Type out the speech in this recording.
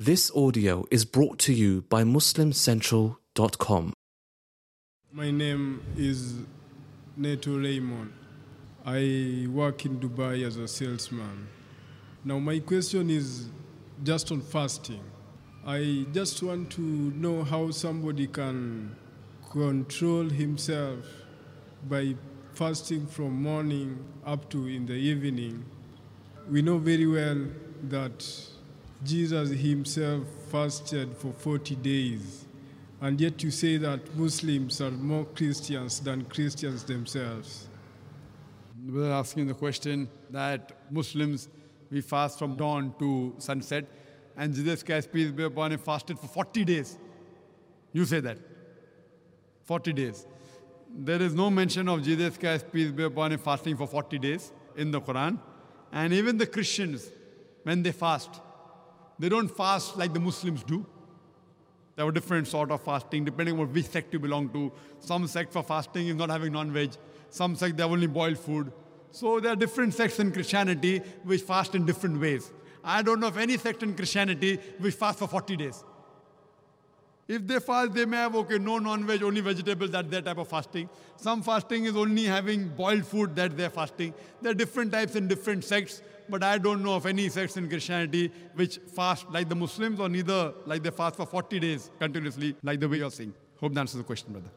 This audio is brought to you by MuslimCentral.com. My name is Neto Raymond. I work in Dubai as a salesman. Now, my question is just on fasting. I just want to know how somebody can control himself by fasting from morning up to in the evening. We know very well that Jesus himself fasted for 40 days. And yet you say that Muslims are more Christians than Christians themselves. We're asking the question that Muslims, we fast from dawn to sunset, and Jesus Christ, peace be upon him, fasted for 40 days. You say that. 40 days. There is no mention of Jesus Christ, peace be upon him, fasting for 40 days in the Quran. And even the Christians, when they fast, they don't fast like the Muslims do. There are different sort of fasting depending on which sect you belong to. Some sect for fasting is not having non-veg. Some sect they have only boiled food. So there are different sects in Christianity which fast in different ways. I don't know of any sect in Christianity which fast for 40 days. If they fast, they may have, okay, no non-veg, only vegetables, that's their type of fasting. Some fasting is only having boiled food, that's their fasting. There are different types in different sects, but I don't know of any sects in Christianity which fast like the Muslims or neither like they fast for 40 days continuously, like the way you're saying. Hope that answers the question, brother.